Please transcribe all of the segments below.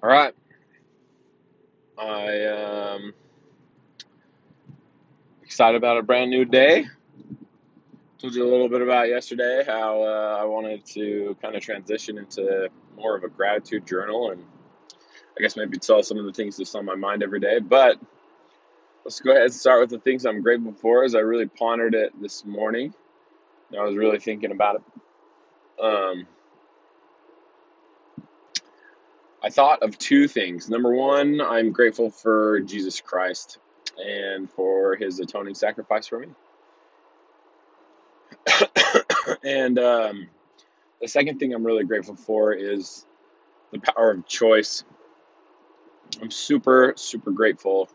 All right. I am excited about a brand new day. Told you a little bit about yesterday how uh, I wanted to kind of transition into more of a gratitude journal and I guess maybe tell some of the things that's on my mind every day. But let's go ahead and start with the things I'm grateful for as I really pondered it this morning. I was really thinking about it. Um, I thought of two things. Number one, I'm grateful for Jesus Christ and for his atoning sacrifice for me. and um, the second thing I'm really grateful for is the power of choice. I'm super, super grateful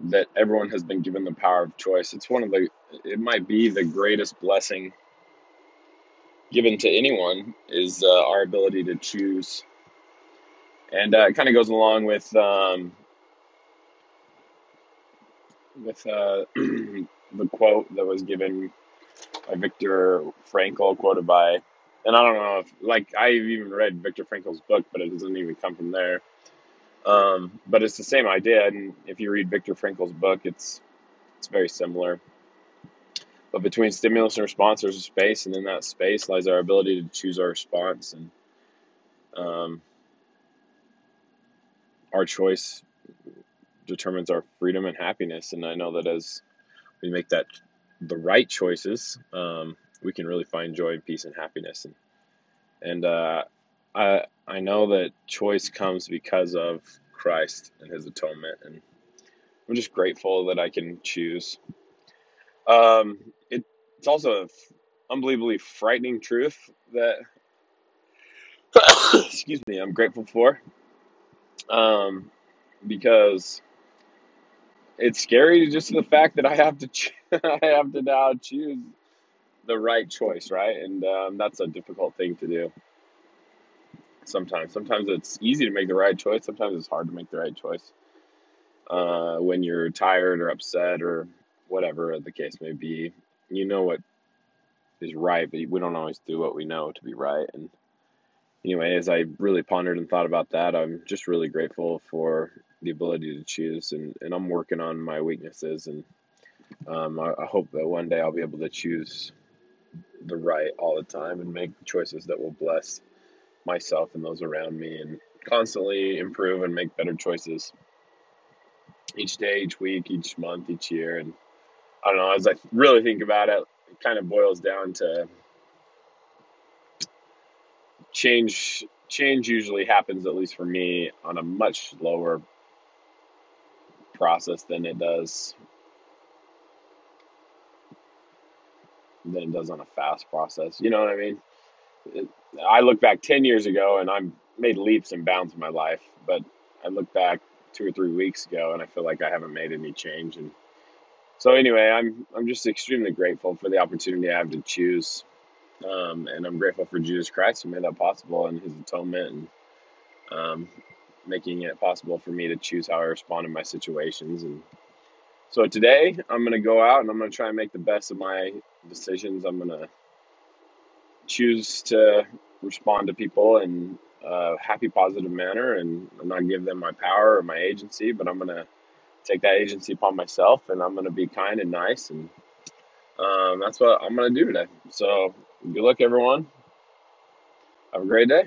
that everyone has been given the power of choice. It's one of the, it might be the greatest blessing given to anyone is uh, our ability to choose. And uh, it kind of goes along with um, with uh, the quote that was given by Viktor Frankl, quoted by, and I don't know if, like, I've even read Viktor Frankl's book, but it doesn't even come from there. Um, but it's the same idea, and if you read Viktor Frankl's book, it's it's very similar. But between stimulus and response, there's a space, and in that space lies our ability to choose our response, and um, our choice determines our freedom and happiness. And I know that as we make that the right choices, um, we can really find joy and peace and happiness. And and uh, I I know that choice comes because of Christ and His atonement, and I'm just grateful that I can choose. Um, it, it's also an unbelievably frightening truth that excuse me, I'm grateful for um, because it's scary just the fact that I have to I have to now choose the right choice, right? And um, that's a difficult thing to do sometimes. Sometimes it's easy to make the right choice. Sometimes it's hard to make the right choice uh, when you're tired or upset or whatever the case may be. You know what is right, but we don't always do what we know to be right. And anyway, as I really pondered and thought about that, I'm just really grateful for the ability to choose. And, and I'm working on my weaknesses. And um, I, I hope that one day I'll be able to choose the right all the time and make choices that will bless myself and those around me and constantly improve and make better choices each day, each week, each month, each year. And I don't know, as I really think about it, it kind of boils down to change. Change usually happens, at least for me, on a much slower process than it does than it does on a fast process. You know what I mean? I look back ten years ago, and I'm made leaps and bounds in my life, but I look back two or three weeks ago, and I feel like I haven't made any change. And so, anyway, I'm I'm just extremely grateful for the opportunity I have to choose Um, and I'm grateful for Jesus Christ who made that possible and his atonement and um, making it possible for me to choose how I respond in my situations. And so today I'm going to go out and I'm going to try and make the best of my decisions. I'm going to choose to respond to people in a happy, positive manner and not give them my power or my agency, but I'm going to take that agency upon myself and I'm going to be kind and nice. And um, that's what I'm going to do today. So good luck, everyone. Have a great day.